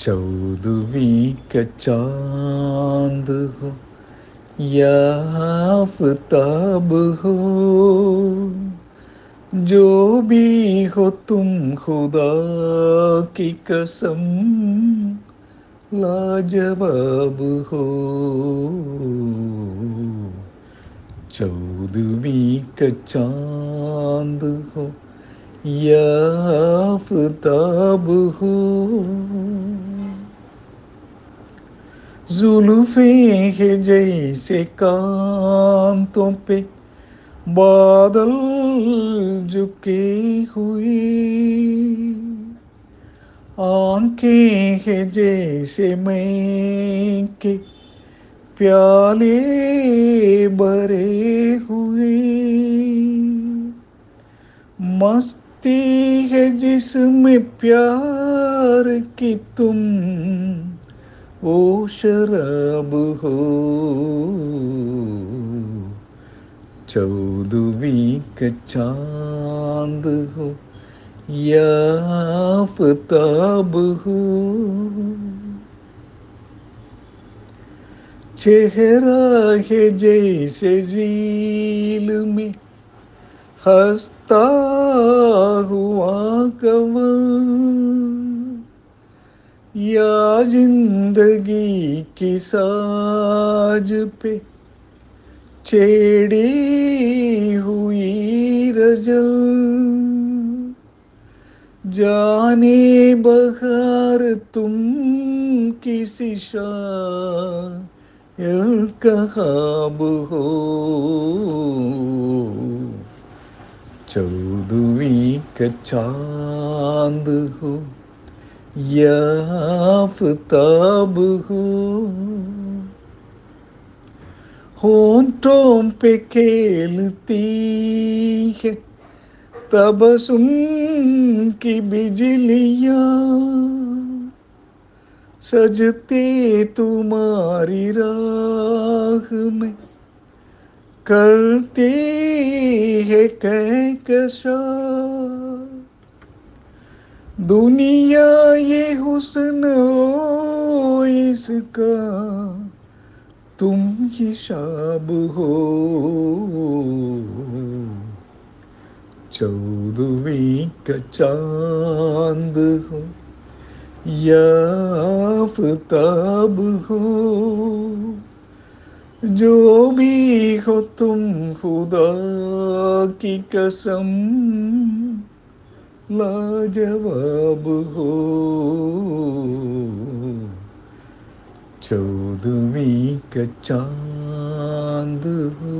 चौदहवीं का चाँद हो या आफताब हो। जो भी हो तुम खुदा की कसम, लाजवाब हो। चौदहवीं का चाँद हो या आफताब हो। जुल्फे है जैसे कांतों पे, बादल झुके हुए। आँखें है जैसे मैं के प्याले भरे हुए। मस्ती है जिसमें प्यार की तुम वो शराब हो। चौदहवीं का चाँद हो। या हो। चेहरा है जैसे झील में। हंसता हुआ कवन या ज़िंदगी की साज पे छेड़ी हुई रजल। जाने बहार तुम किसी कहाब हो। चौदहवीं का चाँद हो। या आफताब हो। होंठों पे खेलती है तबसुम की बिजलियाँ। सजते तुम्हारी राह में, करते है कहकशा दुनिया ये हुस्न इसका, तुम ही शाब हो। चौदवी का चाँद हो या आफताब हो। जो भी हो तुम खुदा की कसम लाजवाब हो। चौदवी का चाँद हो।